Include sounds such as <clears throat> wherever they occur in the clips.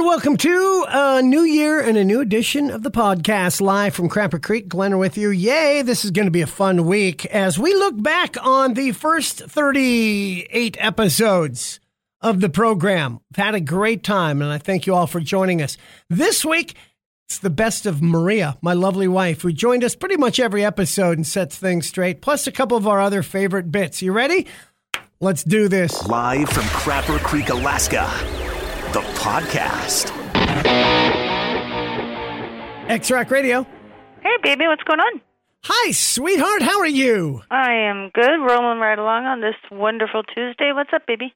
And welcome to a new year and a new edition of the podcast live from Crapper Creek. Glenn with you. Yay, this is going to be a fun week as we look back on the first 38 episodes of the program. We've had a great time and I thank you all for joining us. This week, it's the best of Maria, my lovely wife, who joined us pretty much every episode and sets things straight, plus a couple of our other favorite bits. You ready? Let's do this. Live from Crapper Creek, Alaska, the podcast. X Rock Radio. Hey, baby, what's going on? Hi, sweetheart. How are you? I am good, rolling right along on this wonderful Tuesday. What's up, baby?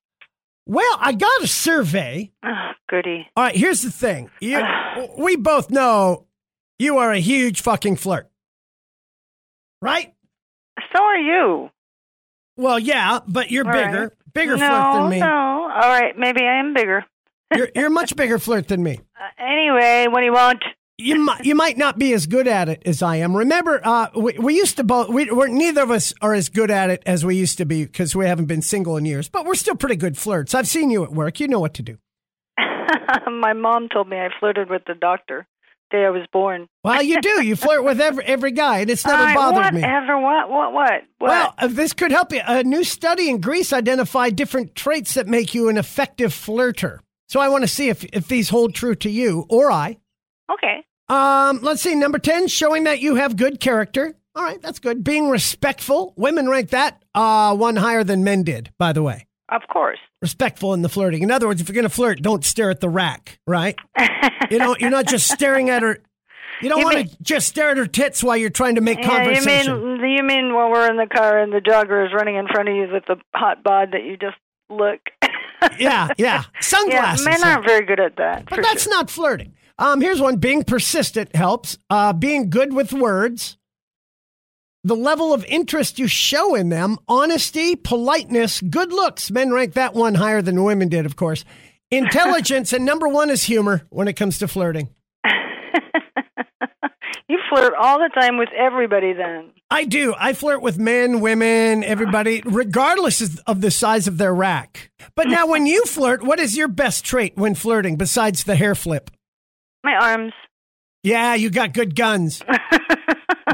Well, I got a survey. Oh, goody. All right, here's the thing. You, we both know you are a huge fucking flirt. Right? So are you. Well, yeah, but you're All bigger, right. bigger no, flirt than me. No, all right, maybe I am bigger. You're, you're a much bigger flirt than me. Uh, anyway, what do you want? You might, you might not be as good at it as I am. Remember, uh, we, we used to both. We, we're neither of us are as good at it as we used to be because we haven't been single in years. But we're still pretty good flirts. I've seen you at work. You know what to do. <laughs> My mom told me I flirted with the doctor the day I was born. Well, you do. You flirt with every every guy, and it's never I, bothered me. whatever, What? What? What? What? Well, uh, this could help you. A new study in Greece identified different traits that make you an effective flirter. So I want to see if, if these hold true to you or I. okay. Um, let's see. Number 10, showing that you have good character. All right, that's good. Being respectful. Women rank that uh, one higher than men did, by the way. Of course. Respectful in the flirting. In other words, if you're going to flirt, don't stare at the rack, right? You know, you're not just staring at her. You don't want to just stare at her tits while you're trying to make Yeah, you conversation. mean you mean while we're in the car and the jogger is running in front of you with the hot bod that you just look. Yeah, yeah. Sunglasses. yeah, men aren't very good at that. But that's sure. not flirting. Um, here's one: being persistent helps. Uh, being good with words. The level of interest you show in them, honesty, politeness, good looks. Men rank that one higher than women did, of course. <laughs> Intelligence, and number one is humor when it comes to flirting. <laughs> you flirt all the time with everybody. Then I do. I flirt with men, women, everybody, regardless of- the size of their rack. But now, when you flirt, what is your best trait when flirting besides the hair flip? my arms. Yeah, you got good guns. <laughs>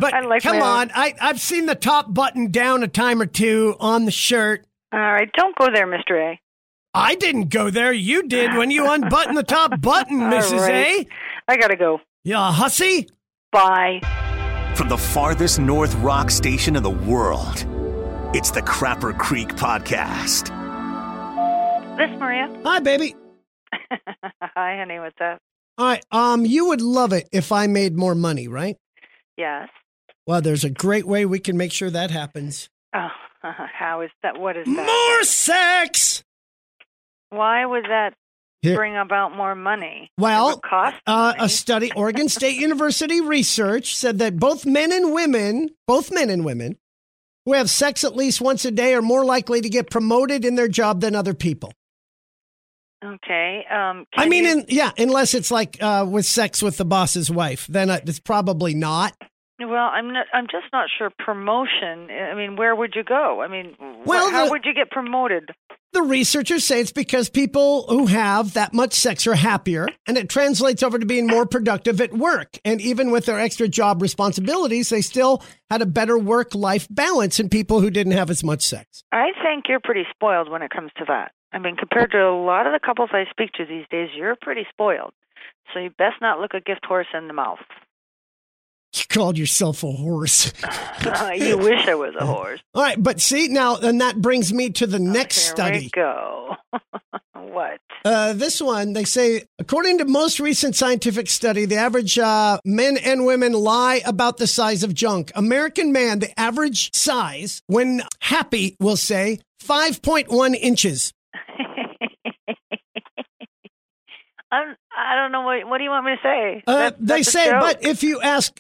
But I like come on. I, I've seen the top button down a time or two on the shirt. All right, don't go there, Mister A. I didn't go there. You did when you unbuttoned the top button, <laughs> Mrs. right. A. I gotta go. You a hussy? Bye. From the farthest north rock station in the world, it's the Crapper Creek Podcast. This Maria. Hi, baby. <laughs> Hi, honey. What's up? All right. Um, you would love it if I made more money, right? Yes. Well, there's a great way we can make sure that happens. Oh, <laughs> how is that? What is that? More sex. Why would that Here- bring about more money? Well, cost Uh, a study, Oregon State <laughs> University research said that both men and women, both men and women, who have sex at least once a day are more likely to get promoted in their job than other people. Okay. Um, I mean, you- in, yeah, unless it's like uh, with sex with the boss's wife, then it's probably not. well, I'm not. I'm just not sure. Promotion. I mean, where would you go? I mean, wh- Well, how the- would you get promoted? The researchers say it's because people who have that much sex are happier, and it translates over to being more productive at work. And even with their extra job responsibilities, they still had a better work life balance than people who didn't have as much sex. I think you're pretty spoiled when it comes to that. I mean, compared to a lot of the couples I speak to these days, you're pretty spoiled. So you best not look a gift horse in the mouth. You called yourself a horse. <laughs> you wish I was a horse. All right, but see now, and that brings me to the next Here study. go. <laughs> what? Uh, this one, they say, according to most recent scientific study, the average uh, men and women lie about the size of junk. American man, the average size, when happy, will say 5.1 inches. <laughs> I'm, I don't know what. What do you want me to say? Uh, That- they say, but if you ask,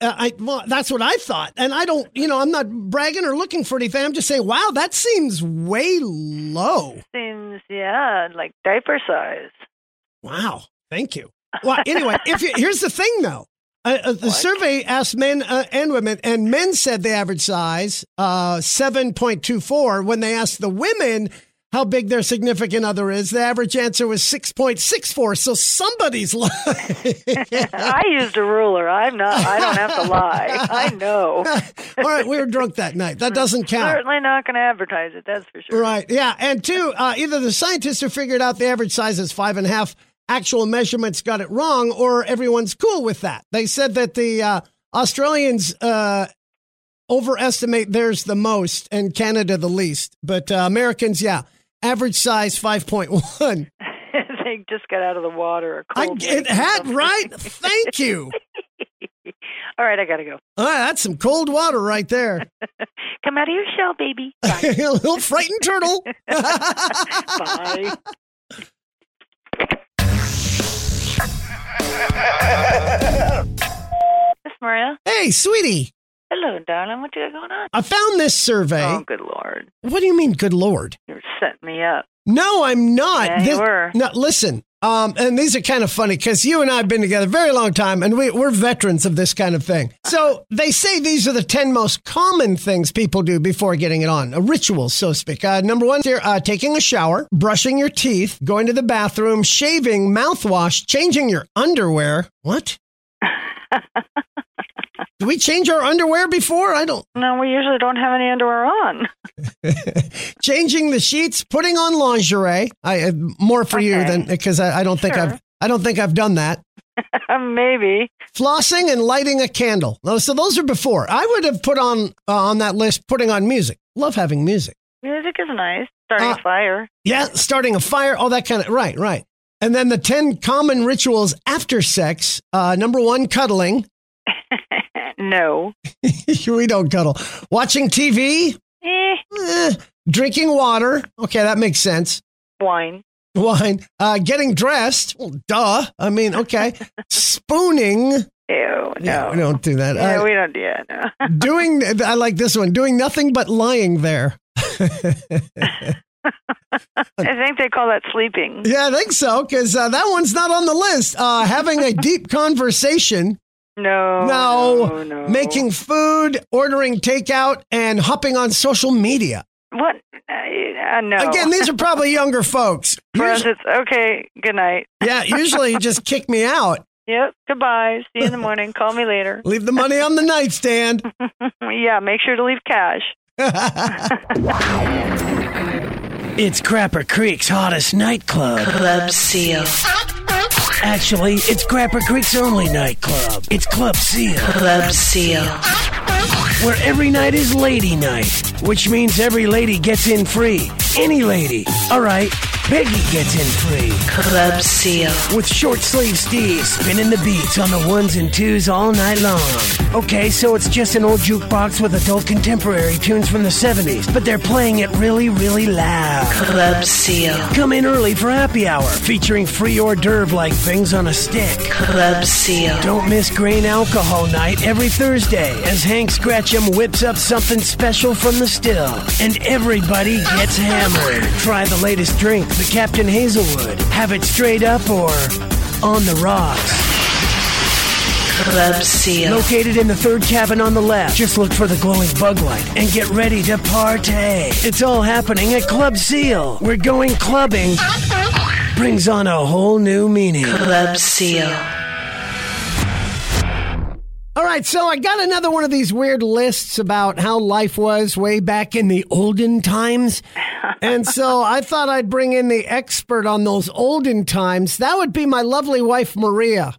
uh, I well, that's what I thought, and I don't, you know, I'm not bragging or looking for anything. I'm just saying, wow, that seems way low. seems yeah, like diaper size. Wow, thank you. Well, anyway, <laughs> if you, here's the thing, though. Uh, uh, the What? survey asked men uh, and women, and men said the average size uh, seven point two four. When they asked the women how big their significant other is. The average answer was 6.64. So somebody's <laughs> lying. <laughs> I used a ruler. I'm not. I don't have to lie. I know. <laughs> All right, we were drunk that night. That doesn't count. Certainly not going to advertise it. That's for sure. Right. Yeah. And two, uh, either the scientists who figured out the average size is five and a half actual measurements got it wrong, or everyone's cool with that. They said that the uh, Australians uh, overestimate theirs the most and Canada the least. But uh, Americans, yeah, average size 5.1. <laughs> they just got out of the water. A I, cold it had, right? Thank you. <laughs> All right, I got to go. All right, that's some cold water right there. <laughs> Come out of your shell, baby. a little frightened turtle. Bye. Miss Maria. Hey, sweetie, Hello, darling. What you got going on? I found this survey. Oh, good lord. What do you mean, good Lord? You're setting me up. No, I'm not. Yeah, you were. No, listen. Um, and these are kind of funny because you and I have been together a very long time, and we, we're veterans of this kind of thing. So they say these are the ten most common things people do before getting it on, a ritual, so to speak. Uh, number one, here, uh, taking a shower, brushing your teeth, going to the bathroom, shaving, mouthwash, changing your underwear. What? <laughs> Do we change our underwear before? I don't. No, we usually don't have any underwear on. <laughs> <laughs> changing the sheets, putting on lingerie. I uh, more for you than because I, I don't think I've I don't think I've done that. <laughs> Maybe. Flossing and lighting a candle. So those are before. I would have put on uh, on that list putting on music. Love having music. Music is nice. Starting Uh, a fire. Yeah, starting a fire, all that kind of right, right. And then the ten common rituals after sex. Uh, number one, cuddling. No. <laughs> we don't cuddle. Watching TV. Eh, Eh. Drinking water. Okay, that makes sense. wine. wine, uh, getting dressed. Well, duh. I mean, okay. <laughs> Spooning. Ew, no. Yeah, we don't do that. Yeah, Uh, we don't do that. No. <laughs> doing, I like this one. Doing nothing but lying there. I think they call that sleeping. Yeah, I think so because uh, that one's not on the list. Uh, having a deep conversation, No. no, No. no. making food, ordering takeout, and hopping on social media. What? Uh, no. Again, these are probably younger folks. <laughs> For us, it's okay. Good night. yeah, usually you just kick me out. <laughs> Yep. Goodbye. See you in the <laughs> morning. Call me later. Leave the money on the nightstand. yeah. Make sure to leave cash. It's Crapper Creek's hottest nightclub. Club Seal. Actually, it's Crapper Creek's only nightclub. It's Club Seal, Club Seal. where every night is lady night, which means every lady gets in free. Any lady. All right, Peggy gets in free. Club Seal. With short sleeve Steve spinning the beats on the ones and twos all night long. Okay, so it's just an old jukebox with adult contemporary tunes from the 70s, but they're playing it really, really loud. Club Seal. Come in early for happy hour, featuring free hors d'oeuvre like things on a stick. Club Seal. Don't miss Grain Alcohol Night every Thursday as Hank Scratchum whips up something special from the still. And everybody gets hammered. Try the latest drink, the Captain Hazelwood. Have it straight up or on the rocks. Club Seal. Located in the third cabin on the left. Just look for the glowing bug light and get ready to partay. It's all happening at Club Seal. We're going clubbing. Brings on a whole new meaning. Club Seal. All right, so I got another one of these weird lists about how life was way back in the olden times. And so I thought I'd bring in the expert on those olden times. That would be my lovely wife, Maria.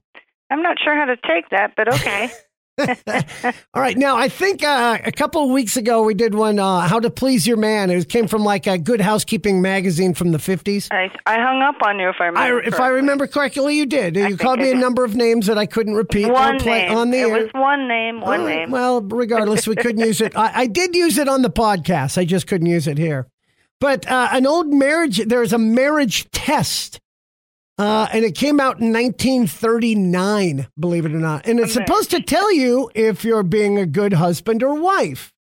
I'm not sure how to take that, but okay. <laughs> All right, now I think uh, a couple of weeks ago we did one, uh, How to Please Your Man. It came from like a Good Housekeeping magazine from the 50s. I I hung up on you if I I, remember. if I correctly. remember correctly, you did. You think called me a did. number of names that I couldn't repeat one name. on the it air. was one name. One right, name. Well, regardless, we couldn't use it. I, I did use it on the podcast. I just couldn't use it here. But uh, an old marriage, there's a marriage test. Uh, and it came out in 1939, believe it or not. And it's supposed to tell you if you're being a good husband or wife.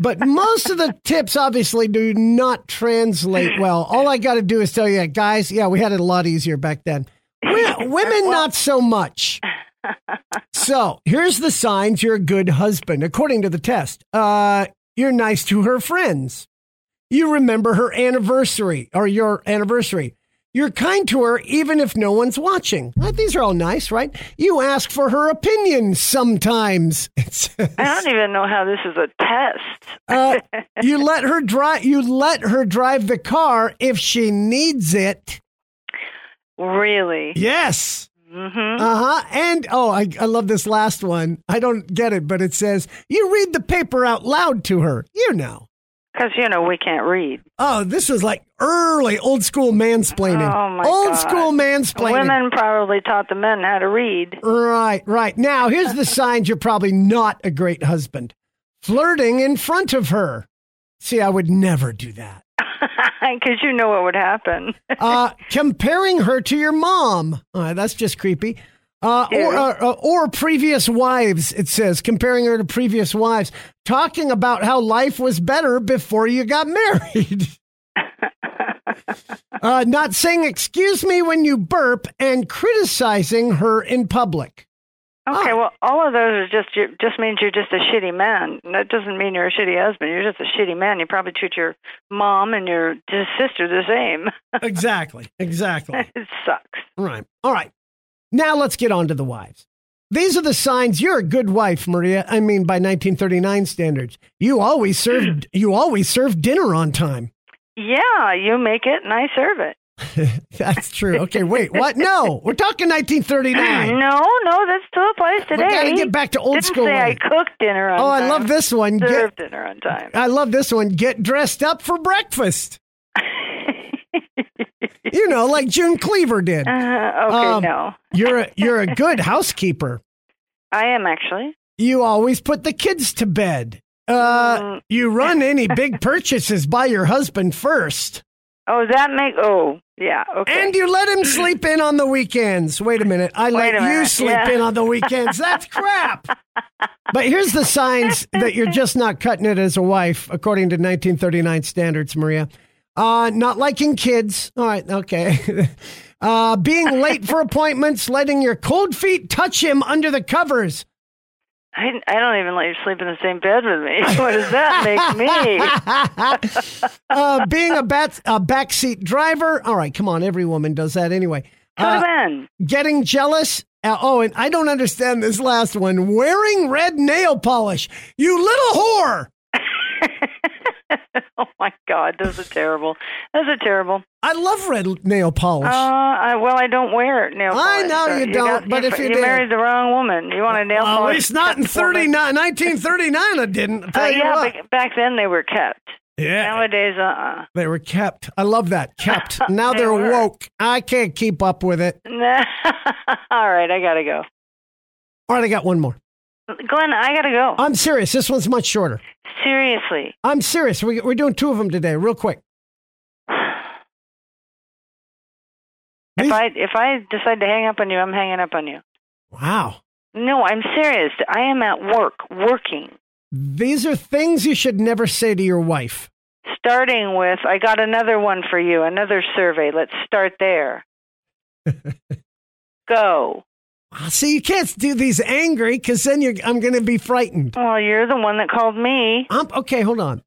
But most of the <laughs> tips obviously do not translate well. All I got to do is tell you, guys, yeah, we had it a lot easier back then. Wo- Women, not so much. So here's the signs you're a good husband, according to the test. Uh, you're nice to her friends. You remember her anniversary or your anniversary. You're kind to her even if no one's watching. Well, these are all nice, right? You ask for her opinion sometimes. <laughs> I don't even know how this is a test. uh, <laughs> you let her drive. You let her drive the car if she needs it. Really? Yes. Mm-hmm. Uh huh. And oh, I, I love this last one. I don't get it, but it says you read the paper out loud to her. You know. Because you know we can't read. Oh, this was like early old school mansplaining. Oh, my old God. school mansplaining. Women probably taught the men how to read. Right, right. Now, here's the signs you're probably not a great husband. Flirting in front of her. See, I would never do that. <laughs> Because you know what would happen. <laughs> Uh, comparing her to your mom. Right, that's just creepy. Uh, or, Yeah. uh, uh, or previous wives, it says, comparing her to previous wives, talking about how life was better before you got married. <laughs> uh, not saying excuse me when you burp and criticizing her in public. Okay, Ah. well, all of those are just you just means you're just a shitty man. That doesn't mean you're a shitty husband. You're just a shitty man. You probably treat your mom and your sister the same. <laughs> Exactly, exactly. it sucks. Right. All right. Now let's get on to the wives. These are the signs you're a good wife, Maria. I mean, by 1939 standards, you always served you always serve dinner on time. Yeah, you make it and I serve it. That's true. Okay, wait. What? No, we're talking 1939. No, no, that still applies today. We got to get back to old Didn't school. say I cooked dinner on Oh, time. I love this one. Served Get, dinner on time. I love this one. Get dressed up for breakfast. <laughs> You know, like June Cleaver did. Uh, okay, Um, no. You're a, you're a <laughs> good housekeeper. I am actually. You always put the kids to bed. Uh, Mm. you run <laughs> any big purchases by your husband first. Oh, that make. Oh, yeah. Okay. And you let him sleep in on the weekends. Wait a minute. I let a you minute, sleep yeah. in on the weekends. That's crap. <laughs> but here's the signs that you're just not cutting it as a wife, according to 1939 standards, Maria. Uh, not liking kids. All right. Okay. <laughs> Uh, being <laughs> late for appointments, letting your cold feet touch him under the covers. I, I don't even let you sleep in the same bed with me. <laughs> What does that make me? uh, being a, bat, a backseat driver. All right, come on. Every woman does that anyway. Uh, getting jealous. Uh, oh, and I don't understand this last one. Wearing red nail polish. You little whore. <laughs> oh my God, those are terrible. Those are terrible. I love red nail polish. Uh, I, well, I don't wear it nail I polish. know so you don't, but if you you did- married the wrong woman, you want a nail well, at polish? least not in kept 39, 1939, I didn't. I'll Uh, you yeah, but back then they were kept. yeah. Nowadays, uh, uh They were kept. I love that. Kept. <laughs> Now They they're were. woke. I can't keep up with it. <laughs> All right, I gotta go. All right, I got one more. Glenn, I gotta go. I'm serious. This one's much shorter. Seriously. I'm serious. We, we're doing two of them today, real quick. If I if I decide to hang up on you, I'm hanging up on you. Wow. No, I'm serious. I am at work, working. These are things you should never say to your wife. Starting with, I got another one for you, another survey. Let's start there. <laughs> Go. Ah, See, you can't do these angry because then you're, I'm going to be frightened. Well, you're the one that called me. Um, okay, hold on.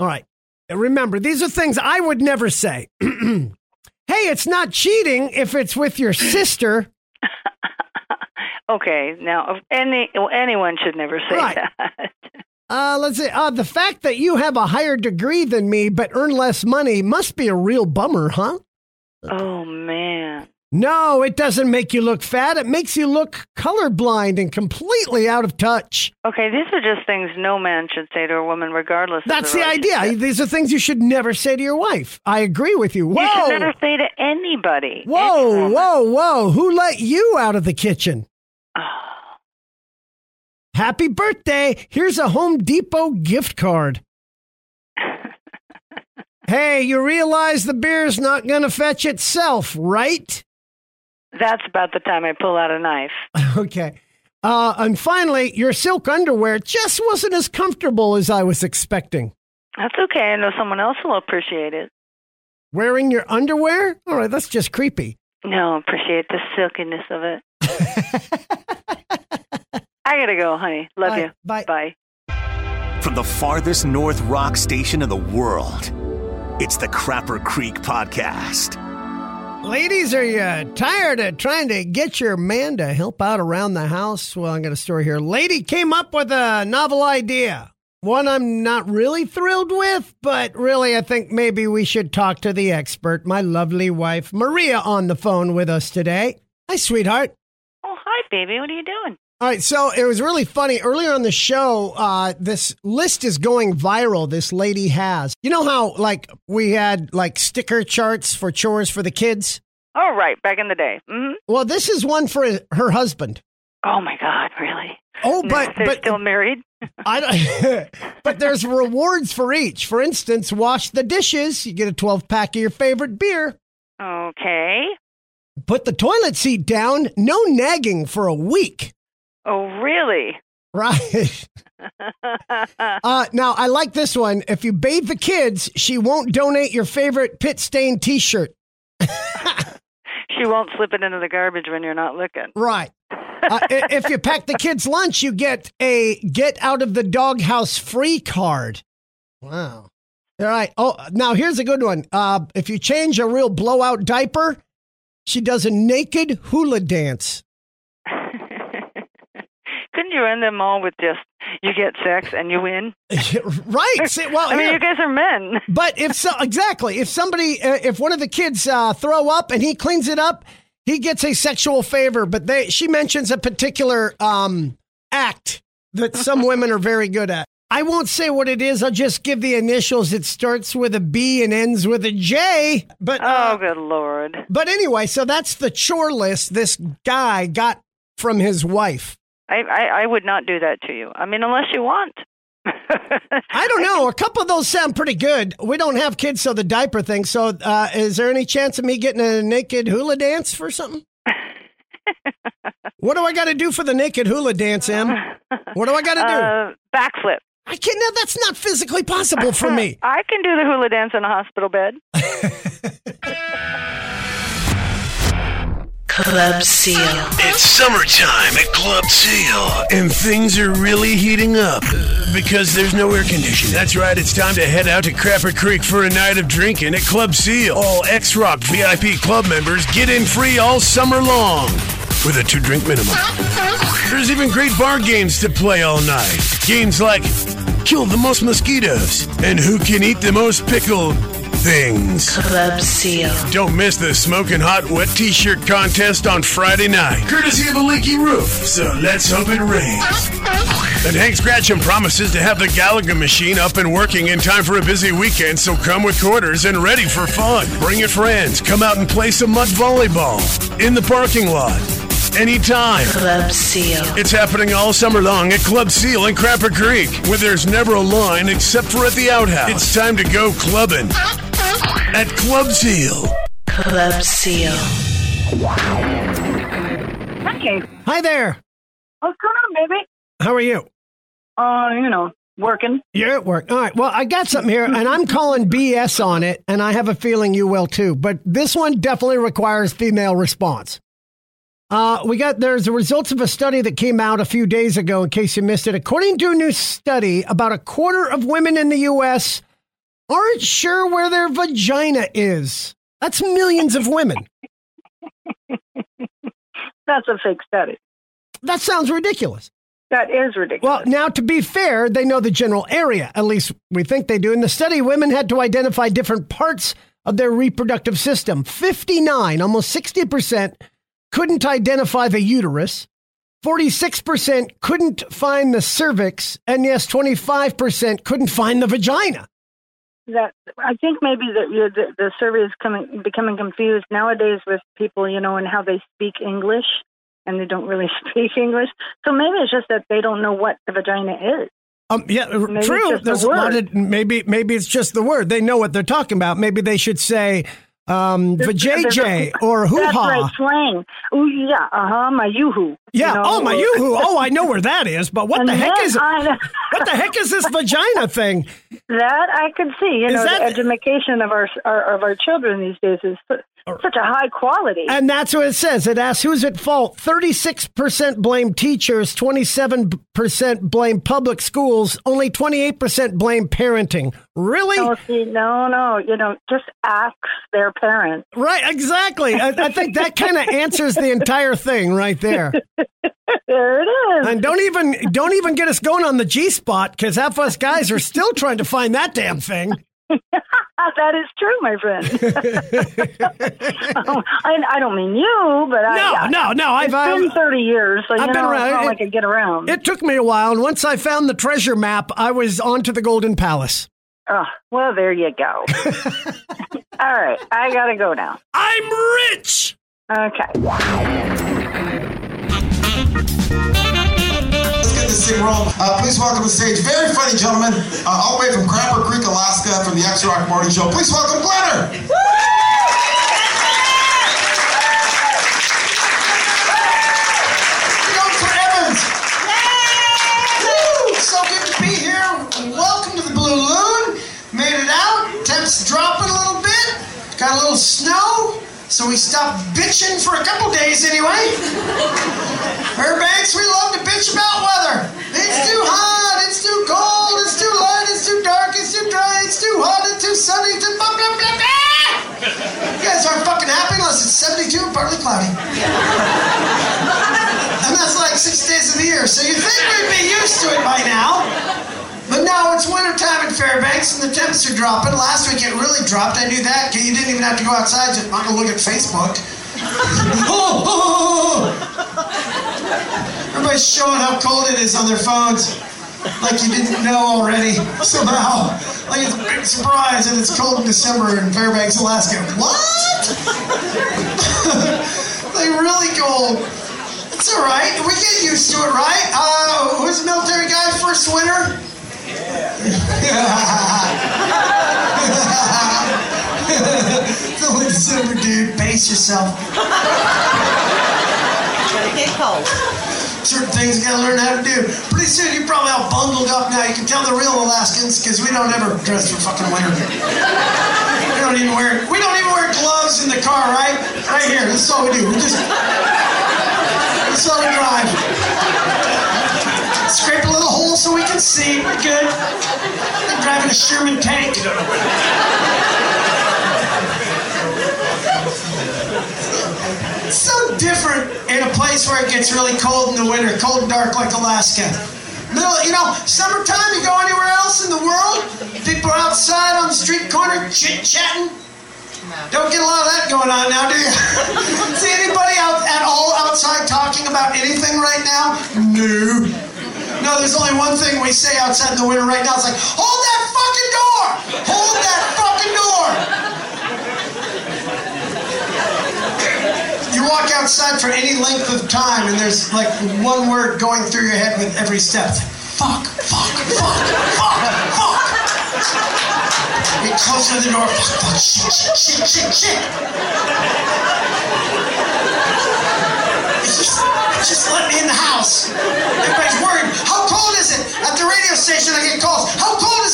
All right. Remember, these are things I would never say. <clears throat> hey, it's not cheating if it's with your sister. <laughs> Okay, now any anyone should never say Right. that. <laughs> Uh, let's see. Uh, the fact that you have a higher degree than me but earn less money must be a real bummer, huh? oh man. No, it doesn't make you look fat. It makes you look colorblind and completely out of touch. Okay, these are just things no man should say to a woman, regardless. That's of the the idea. These are things you should never say to your wife. I agree with you. Whoa. You should never say to anybody. Whoa, whoa, whoa. Who let you out of the kitchen? Oh, Happy birthday. Here's a Home Depot gift card. <laughs> hey, you realize the beer's not going to fetch itself, right? That's about the time I pull out a knife. <laughs> okay. Uh, and finally, your silk underwear just wasn't as comfortable as I was expecting. That's okay. I know someone else will appreciate it. Wearing your underwear? All right, that's just creepy. No, appreciate the silkiness of it. <laughs> I gotta go, honey. Love Bye. you. Bye. Bye. From the farthest north rock station in the world, it's the Crapper Creek Podcast. Ladies, are you tired of trying to get your man to help out around the house? Well, I got a story here. Lady came up with a novel idea. One I'm not really thrilled with, but really, I think maybe we should talk to the expert, my lovely wife, Maria, on the phone with us today. Hi, sweetheart. Oh, hi, baby. What are you doing? All right, so it was really funny. Earlier on the show, uh, this list is going viral. This lady has. You know how, like, we had like sticker charts for chores for the kids? Oh, right. Back in the day. hmm Well, this is one for her husband. Oh, my God. Really? Oh, but They're but still married? I don't, <laughs> but there's rewards for each. For instance, wash the dishes. You get a 12 pack of your favorite beer. Okay. Put the toilet seat down. No nagging for a week. Oh, really? Right. <laughs> <laughs> Uh, now, I like this one. If you bathe the kids, she won't donate your favorite pit stained t shirt. <laughs> she won't slip it into the garbage when you're not looking. Right. Uh, if you pack the kids' lunch, you get a get out of the doghouse free card. Wow. All right. Oh, now here's a good one. Uh, if you change a real blowout diaper, she does a naked hula dance. Couldn't you end them all with just you get sex and you win? <laughs> right. See, well, I mean, here- you guys are men. <laughs> But if so, exactly, if somebody, uh, if one of the kids uh, throw up and he cleans it up, he gets a sexual favor. But they, she mentions a particular um, act that some <laughs> women are very good at. I won't say what it is. I'll just give the initials. It starts with a B and ends with a J. But uh, Oh, good lord. but anyway, so that's the chore list this guy got from his wife. I, I I would not do that to you. I mean, unless you want. I don't know. A couple of those sound pretty good. We don't have kids, so the diaper thing. So, uh, is there any chance of me getting a naked hula dance for something? what do I got to do for the naked hula dance, Em? What do I got to do? Uh, backflip. I can't. No, that's not physically possible for me. <laughs> I can do the hula dance in a hospital bed. <laughs> Club Seal. It's summertime at Club Seal, and things are really heating up because there's no air conditioning. That's right, it's time to head out to Crapper Creek for a night of drinking at Club Seal. All X Rock VIP club members get in free all summer long with a two drink minimum. There's even great bar games to play all night. Games like Kill the Most Mosquitoes and Who Can Eat the Most Pickled Things. Club Seal. Don't miss the smoking hot wet t-shirt contest on Friday night, courtesy of a leaky roof. So let's hope it rains. And Hank Scratchum promises to have the Gallagher machine up and working in time for a busy weekend. So come with quarters and ready for fun. Bring your friends. Come out and play some mud volleyball in the parking lot. Anytime. Club Seal. It's happening all summer long at Club Seal in Crapper Creek, where there's never a line except for at the outhouse. It's time to go clubbing at Club Seal. Club Seal. Hey, Hi there. what's going on, baby? How are you? Uh, you know, working. You're at work. All right. Well, I got something here, and I'm calling BS on it, and I have a feeling you will too. But this one definitely requires female response. Uh, we got there's the results of a study that came out a few days ago. In case you missed it, according to a new study, about a quarter of women in the U.S. aren't sure where their vagina is. That's millions of women. <laughs> That's a fake study. That sounds ridiculous. That is ridiculous. Well, now to be fair, they know the general area. At least we think they do. In the study, women had to identify different parts of their reproductive system. 59, almost 60%, couldn't identify the uterus. 46% couldn't find the cervix. And yes, 25% couldn't find the vagina. That I think maybe that you the, the survey is coming becoming confused nowadays with people, you know, and how they speak English and they don't really <laughs> speak English. So maybe it's just that they don't know what the vagina is. Um, yeah, it's true. There's a lot of maybe. Maybe it's just the word. They know what they're talking about. Maybe they should say um, there's a- or hoo That's ha. right, slang. Ooh, yeah, uh huh, my yoo-hoo. Yeah. You know? oh my yoo-hoo. <laughs> Oh, I know where that is. But what And the heck is it? I- What the heck is this <laughs> vagina thing? That I could see. You Is know, that- the education of our, our of our children these days is such a high quality. And that's what it says. It asks who's at fault. 36% blame teachers, 27% blame public schools, only 28% blame parenting. Really? no, see, no, no, you know, just ask their parents. Right, exactly. I, I think that kind of answers the entire thing right there. There it is. And don't even don't even get us going on the G spot because half us guys are still trying to find that damn thing. <laughs> that is true, my friend. <laughs> Oh, I, I don't mean you, but I. No, no, no. I've, It's been 30 years, so I've been know, around. It- like I get around. it took me a while, and once I found the treasure map, I was on to the Golden Palace. oh, well, there you go. <laughs> All right, I got to go now. I'm rich. Okay. Thing rolling. Uh, please welcome to the stage, very funny gentleman, uh, all the way from Crapper Creek, Alaska, from the X Rock Morning Show. Please welcome Glenner. So good to be here. Welcome to the Blue Loon. Made it out. Temps dropping a little bit. Got a little snow. So we stopped bitching for a couple days anyway. Unless it's 72 and partly cloudy. And that's like six days of the year. So you think we'd be used to it by now. But now it's wintertime in Fairbanks and the temps are dropping. Last week it really dropped. I knew that. You didn't even have to go outside. Not gonna look at Facebook. <laughs> Oh, oh, oh, Everybody's showing how cold it is on their phones. Like you didn't know already somehow. Like it's a big surprise and it's cold in December in Fairbanks, Alaska. What? <laughs> like really cold. It's all right. We get used to it, right? Uh, who's the military guy? First winter? it's only December, dude. Pace yourself. Gonna Get cold. Certain things you gotta learn how to do. Pretty soon you're probably all bundled up now. You can tell the real Alaskans because we don't ever dress for fucking winter. We don't even wear we don't even wear gloves in the car, right? Right here. This is all we do. We just this is all we drive. Scrape a little hole so we can see. We're good. Like driving a Sherman tank. In a place where it gets really cold in the winter, cold and dark like Alaska. Middle, you know, summertime, you go anywhere else in the world, people outside on the street corner chit chatting. Don't get a lot of that going on now, do you? <laughs> See anybody out at all outside talking about anything right now? No. No, there's only one thing we say outside in the winter right now. It's like, hold that fucking door! Hold that fucking door! Walk outside for any length of time, and there's like one word going through your head with every step. Fuck, fuck, fuck, fuck, fuck. You close the door. Fuck, fuck, shit, shit, shit, shit, shit. Just, just let me in the house. Everybody's worried. How cold is it? At the radio station, I get calls. How cold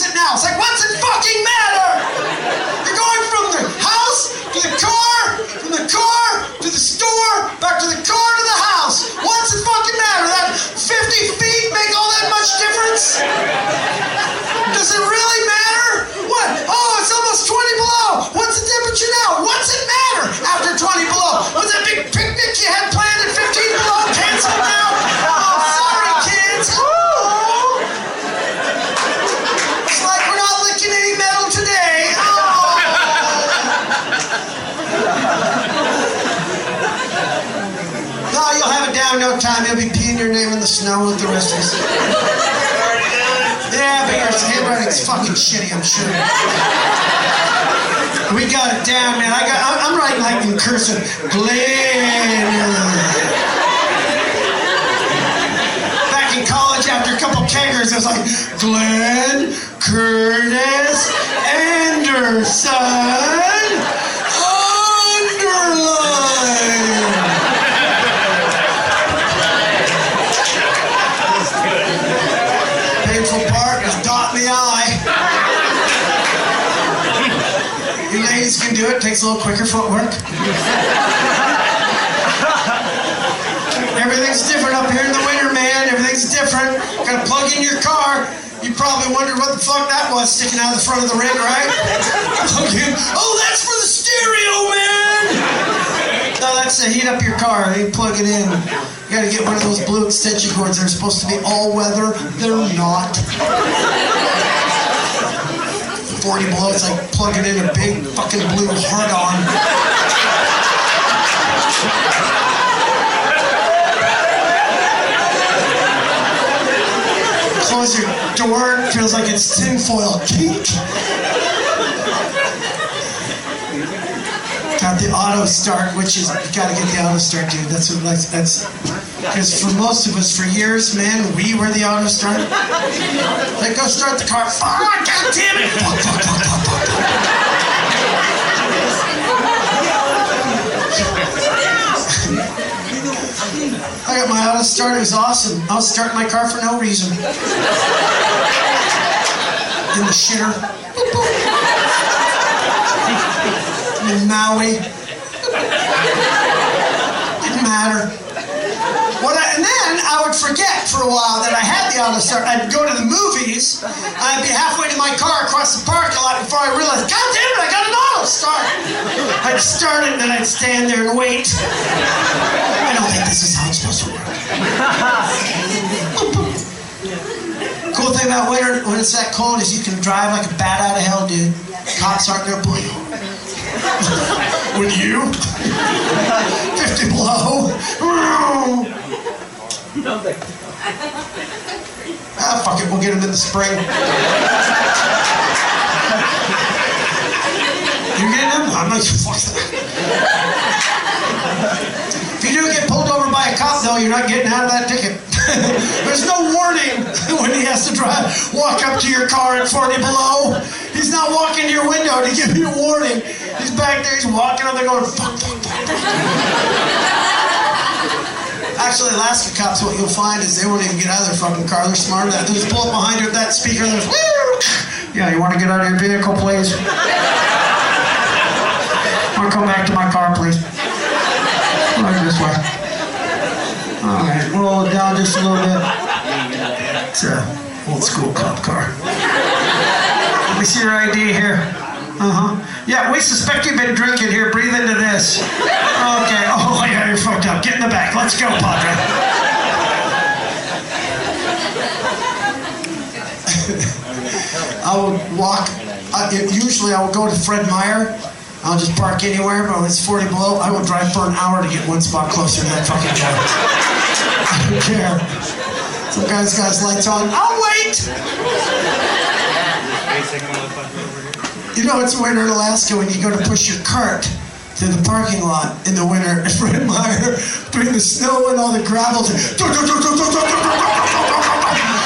your name in the rest. Yeah, but your handwriting's fucking shitty, I'm sure. We got it down, man. I got. I'm, I'm writing like in cursive. Glenn. Back in college, after a couple keggers, I was like, Glenn Curtis Anderson. In the eye. You ladies can do it. Takes a little quicker footwork. Everything's different up here in the winter, man. Everything's different. Gotta plug in your car. You probably wondered what the fuck that was sticking out of the front of the rig, right? In. Oh, that's for the stereo, man. No, that's to heat up your car. You plug it in. You gotta get one of those blue extension cords. They're supposed to be all weather. They're not. 40 below, it's like plugging in a big fucking blue hard on. Close your door, feels like it's tinfoil cake. Got the auto start, which is you gotta get the auto start, dude. That's what that's because for most of us, for years, man, we were the auto start. Like go start the car. Ah, god damn it! Fuck, fuck, fuck, fuck, fuck, fuck. I got my auto start. It was awesome. I was starting my car for no reason. In the shitter. In Maui. Didn't matter. Then I would forget for a while that I had the auto start. I'd go to the movies. I'd be halfway to my car across the parking lot before I realized, God damn it, I got an auto start. I'd start it and then I'd stand there and wait. I don't think this is how it's supposed to work. Cool thing about winter when it's that cold is you can drive like a bat out of hell, dude. Cops aren't gonna pull you. <laughs> Would you? <laughs> 50 below. <laughs> Ah, fuck it, we'll get him in the spring. You getting him? I'm like, fuck that. If you do get pulled over by a cop, though, you're not getting out of that ticket. <laughs> There's no warning <laughs> when he has to drive, walk up to your car at 40 below. He's not walking to your window to give you a warning. He's back there, he's walking up there going, fuck, fuck, fuck. Actually, Alaska cops, what you'll find is they won't even get out of their fucking car. They're smarter smart. They just pull up behind you with that speaker. There's, yeah, you want to get out of your vehicle, please? <laughs> Want to come back to my car, please? Right this way. All right, roll it down just a little bit. It's a old school cop car. Let me see your ID here. Uh huh. Yeah, we suspect you've been drinking here. Breathe into this. Okay. Oh, yeah, you're fucked up. Get in the back. Let's go, Padre. I would walk. I, usually, I would go to Fred Meyer. I'll just park anywhere, but when it's 40 below, I will drive for an hour to get one spot closer to that fucking joint. I don't care. Some guy's got his lights on. I'll wait! You know, it's winter in Alaska when you go to push your cart to the parking lot in the winter at <laughs> Fred Meyer, between the snow and all the gravel. <laughs>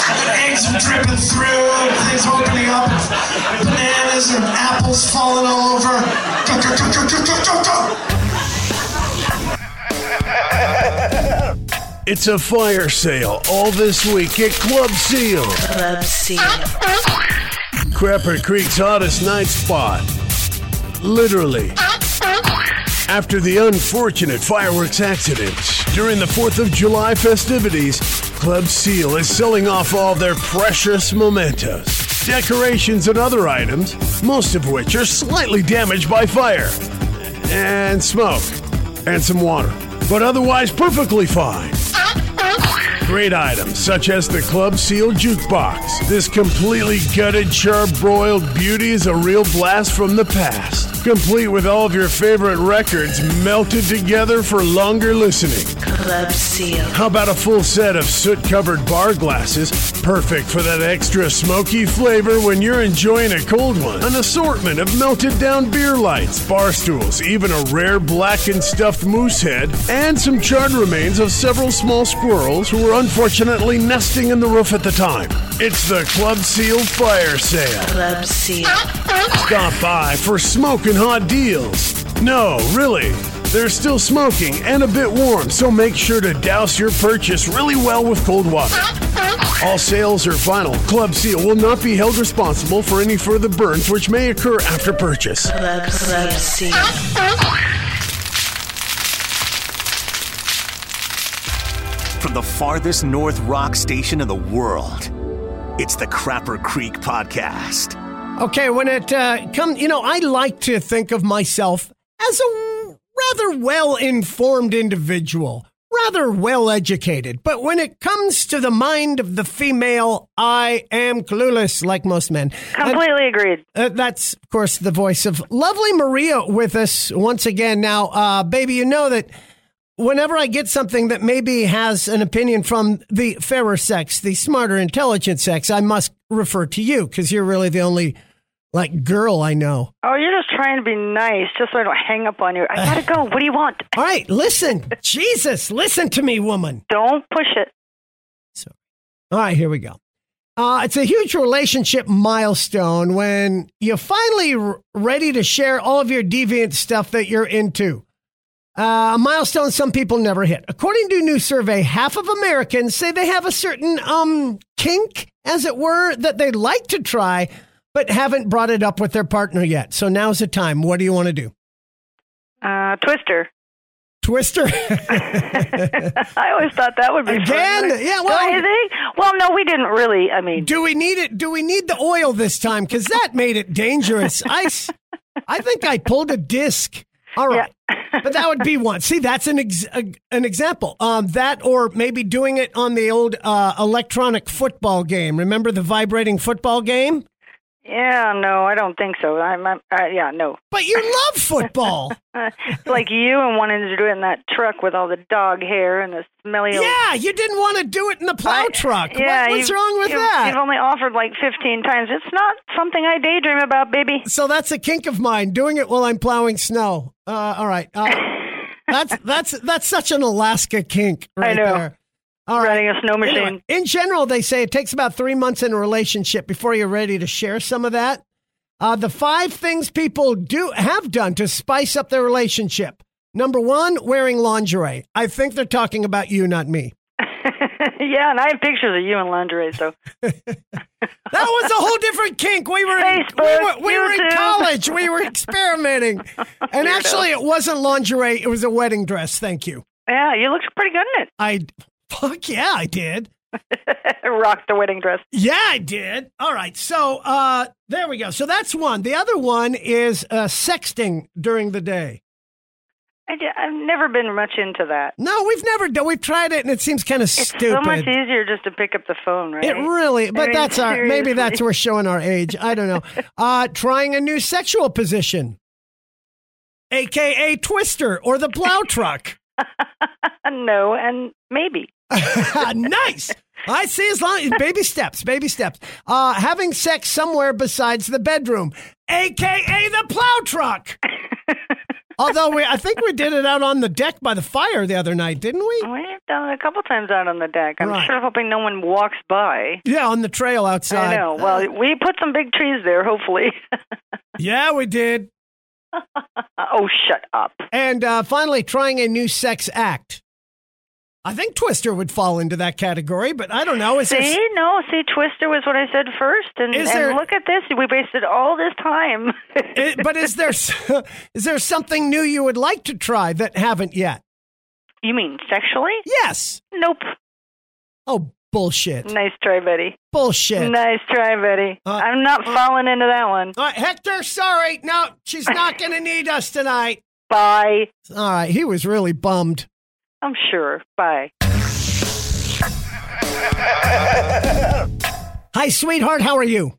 The eggs are dripping through, and things opening up, bananas and apples falling all over. Go, go, go, go, go, go, go, go. It's a fire sale all this week at Club Seal. Club Seal. Crapper Creek's hottest night spot. Literally. After the unfortunate fireworks accidents during the 4th of July festivities, Club Seal is selling off all their precious mementos, decorations, and other items, most of which are slightly damaged by fire and smoke and some water, but otherwise perfectly fine. Great items such as the Club Seal Jukebox. This completely gutted, charbroiled beauty is a real blast from the past. Complete with all of your favorite records melted together for longer listening. Club Seal. How about a full set of soot covered bar glasses? Perfect for that extra smoky flavor when you're enjoying a cold one. An assortment of melted down beer lights, bar stools, even a rare black and stuffed moose head, and some charred remains of several small squirrels who were unfortunately nesting in the roof at the time. It's the Club Seal Fire Sale. Club Seal. Stop by for smoking hot deals. No, really. They're still smoking and a bit warm, so make sure to douse your purchase really well with cold water. All sales are final. Club Seal will not be held responsible for any further burns which may occur after purchase. Club, Club Seal. From the farthest north rock station in the world, it's the Crapper Creek Podcast. Okay, when it uh, comes, you know, I like to think of myself as a rather well informed individual, rather well educated. But when it comes to the mind of the female, I am clueless, like most men. Completely agreed. Uh, that's, of course, the voice of lovely Maria with us once again. Now, uh, baby, you know that whenever I get something that maybe has an opinion from the fairer sex, the smarter, intelligent sex, I must refer to you because you're really the only like girl I know. Oh, you're just trying to be nice, just so I don't hang up on you. I gotta go. <sighs> What do you want? All right, listen, Jesus, listen to me, woman. Don't push it. So, all right, here we go. Uh, it's a huge relationship milestone when you're finally r- ready to share all of your deviant stuff that you're into. Uh, a milestone some people never hit. According to a new survey, half of Americans say they have a certain um, kink, as it were, that they'd like to try, but haven't brought it up with their partner yet. So now's the time. What do you want to do? Uh, Twister. Twister? <laughs> <laughs> I always thought that would be Again? Fun. Yeah, well- Don't you think? Well, no, we didn't really. I mean, Do we need it? Do we need the oil this time? Because that made it dangerous. <laughs> i think I pulled a disc. All right, but that would be one. See, that's an ex- a, an example. Um, that or maybe doing it on the old uh, electronic football game. Remember the vibrating football game? Yeah, no, I don't think so. I'm, I'm uh, yeah, no. But you <laughs> love football. <laughs> Like you and wanting to do it in that truck with all the dog hair and the smelly. old- yeah, you didn't want to do it in the plow I- truck. What- Yeah, what's wrong with you've- that? You've only offered like 15 times. It's not something I daydream about, baby. So that's a kink of mine, doing it while I'm plowing snow. Uh, all right. Uh, <laughs> that's that's that's such an Alaska kink right know. there. All right. Riding a snow machine. Anyway, in general, they say it takes about three months in a relationship before you're ready to share some of that. Uh, the five things people do have done to spice up their relationship. Number one, wearing lingerie. I think they're talking about you, not me. <laughs> <laughs> yeah, and I have pictures of you in lingerie, so. <laughs> That was a whole different kink. We were in, we were, we were in college. We were experimenting. And actually, it wasn't lingerie. It was a wedding dress. Thank you. Yeah, you looked pretty good in it. I, fuck yeah, I did. <laughs> Rocked the wedding dress. Yeah, I did. All right. So uh, there we go. So that's one. The other one is uh, sexting during the day. I, have never been much into that. No, we've never done. We've tried it, and it seems kind of stupid. It's stupid. so much easier just to pick up the phone, right? It really, but mean, that's our maybe that's seriously. we're showing our age. I don't know. <laughs> Uh, trying a new sexual position, aka twister or the plow truck. <laughs> no, and maybe. <laughs> nice. I see. As long baby steps, baby steps. Uh, having sex somewhere besides the bedroom, aka the plow truck. <laughs> Although we, I think we did it out on the deck by the fire the other night, didn't we? We've done it a couple times out on the deck. I'm Right. sure hoping no one walks by. Yeah, on the trail outside. I know. Well, we put some big trees there, hopefully. <laughs> Yeah, we did. oh, shut up. And uh, finally, trying a new sex act. I think Twister would fall into that category, but I don't know. Is there- See, no, see, Twister was what I said first, and, and there- look at this. We wasted all this time. Eh, but is there <laughs> is there something new you would like to try that haven't yet? you mean sexually? Yes. Nope. Oh, bullshit. Nice try, Betty. Bullshit. Nice try, Betty. Uh, I'm not uh, falling into that one. All right, Hector, sorry. No, she's not <laughs> going to need us tonight. Bye. All right, he was really bummed. I'm sure. Bye. Hi, sweetheart. How are you?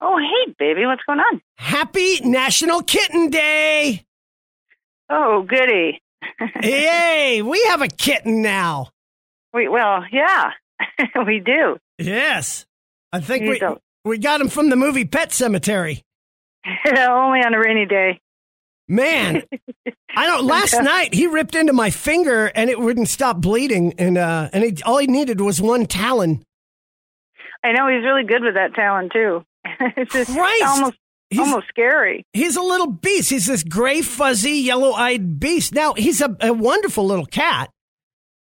Oh, hey, baby. What's going on? Happy National Kitten Day. Oh, goody. <laughs> Yay, we have a kitten now. We, well, yeah, <laughs> we do. Yes. I think You we don't. we got him from the movie Pet Sematary. <laughs> Only on a rainy day. Man, I don't. <laughs> Last night he ripped into my finger and it wouldn't stop bleeding, and uh, and he, all he needed was one talon. I know he's really good with that talon too. <laughs> it's just Christ! almost He's- almost scary. He's a little beast. He's this gray, fuzzy, yellow eyed beast. Now, he's a, a wonderful little cat.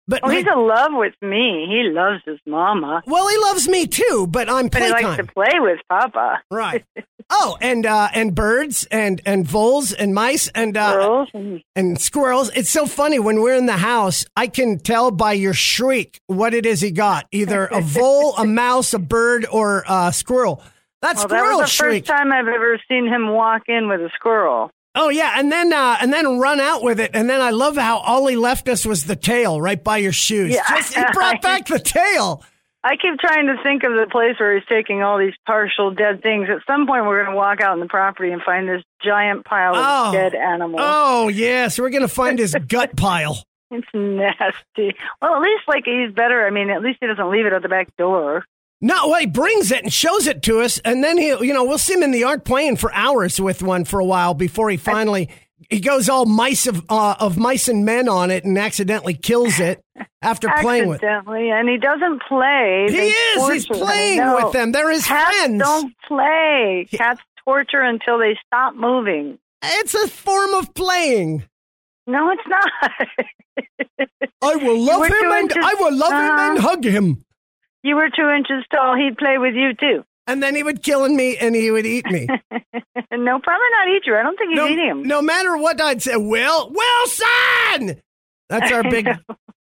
But Oh, my- he's in love with me. He loves his mama. well, he loves me too, but I'm But he likes to play with Papa. Right. <laughs> Oh, and uh, and birds and and voles and mice and uh, Girls and squirrels. It's so funny when we're in the house. I can tell by your shriek what it is he got: either a <laughs> vole, a mouse, a bird, or a squirrel. That well, that squirrel was the shriek. first time I've ever seen him walk in with a squirrel. Oh yeah, and then uh, and then run out with it. And then I love how all he left us was the tail right by your shoes. Yeah. Just, he brought <laughs> back the tail. I keep trying to think of the place where he's taking all these partial dead things. At some point, we're going to walk out in the property and find this giant pile of Oh. dead animals. Oh yes, we're gonna find his <laughs> gut pile. It's nasty. Well, at least like he's better. I mean, at least he doesn't leave it at the back door. No, well, he brings it and shows it to us, and then he, you know, we'll see him in the yard playing for hours with one for a while before he finally he goes all mice of uh, of mice and men on it and accidentally kills it after playing with. <laughs> Accidentally, and he doesn't play. He They is. He's him. playing with them. They're his Cats friends. don't play. Cats torture until they stop moving. It's a form of playing. No, it's not. <laughs> I will love him and inches- I will love him and hug him. you were two inches tall. He'd play with you too. And then he would kill me and he would eat me. <laughs> no, probably not eat you. I don't think he's no, eat him. no matter what I'd say, Will Wilson. That's our <laughs> big.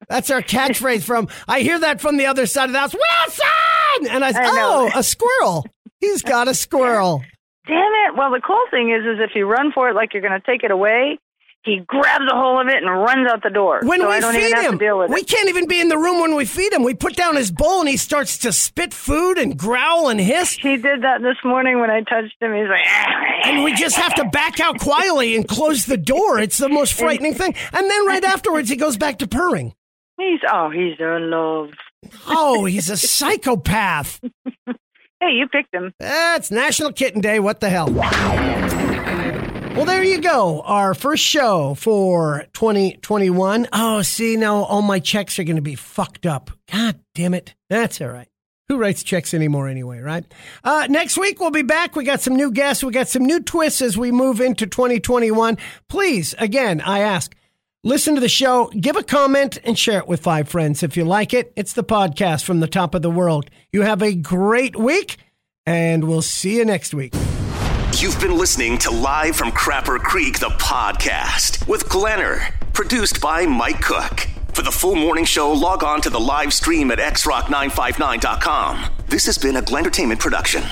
That's our catchphrase from. I hear that from the other side of the house. Wilson, and I, say, I oh, a squirrel. He's got a <laughs> squirrel. Damn it! Well, the cool thing is, is if you run for it like you're going to take it away, he grabs a hold of it and runs out the door. When so we I don't feed him, we it. can't even be in the room when we feed him. We put down his bowl and he starts to spit food and growl and hiss. He did that this morning when I touched him. He's like, <laughs> And we just have to back out quietly and close the door. It's the most frightening thing. And then right afterwards, he goes back to purring. he's oh, he's in love. Oh, <laughs> he's a psychopath. Hey, you picked him. That's National Kitten Day. What the hell? Well, there you go. Our first show for 2021. Oh, see, now all my checks are going to be fucked up. God damn it. That's all right. Who writes checks anymore anyway, right? Uh, next week we'll be back. We got some new guests. We got some new twists as we move into 2021. Please, again, I ask, listen to the show, give a comment, and share it with five friends. If you like it, it's the podcast from the top of the world. You have a great week, and we'll see you next week. You've been listening to Live from Crapper Creek, the podcast with Glenner, produced by Mike Cook. For the full morning show, log on to the live stream at xrock959.com. This has been a Glentertainment production.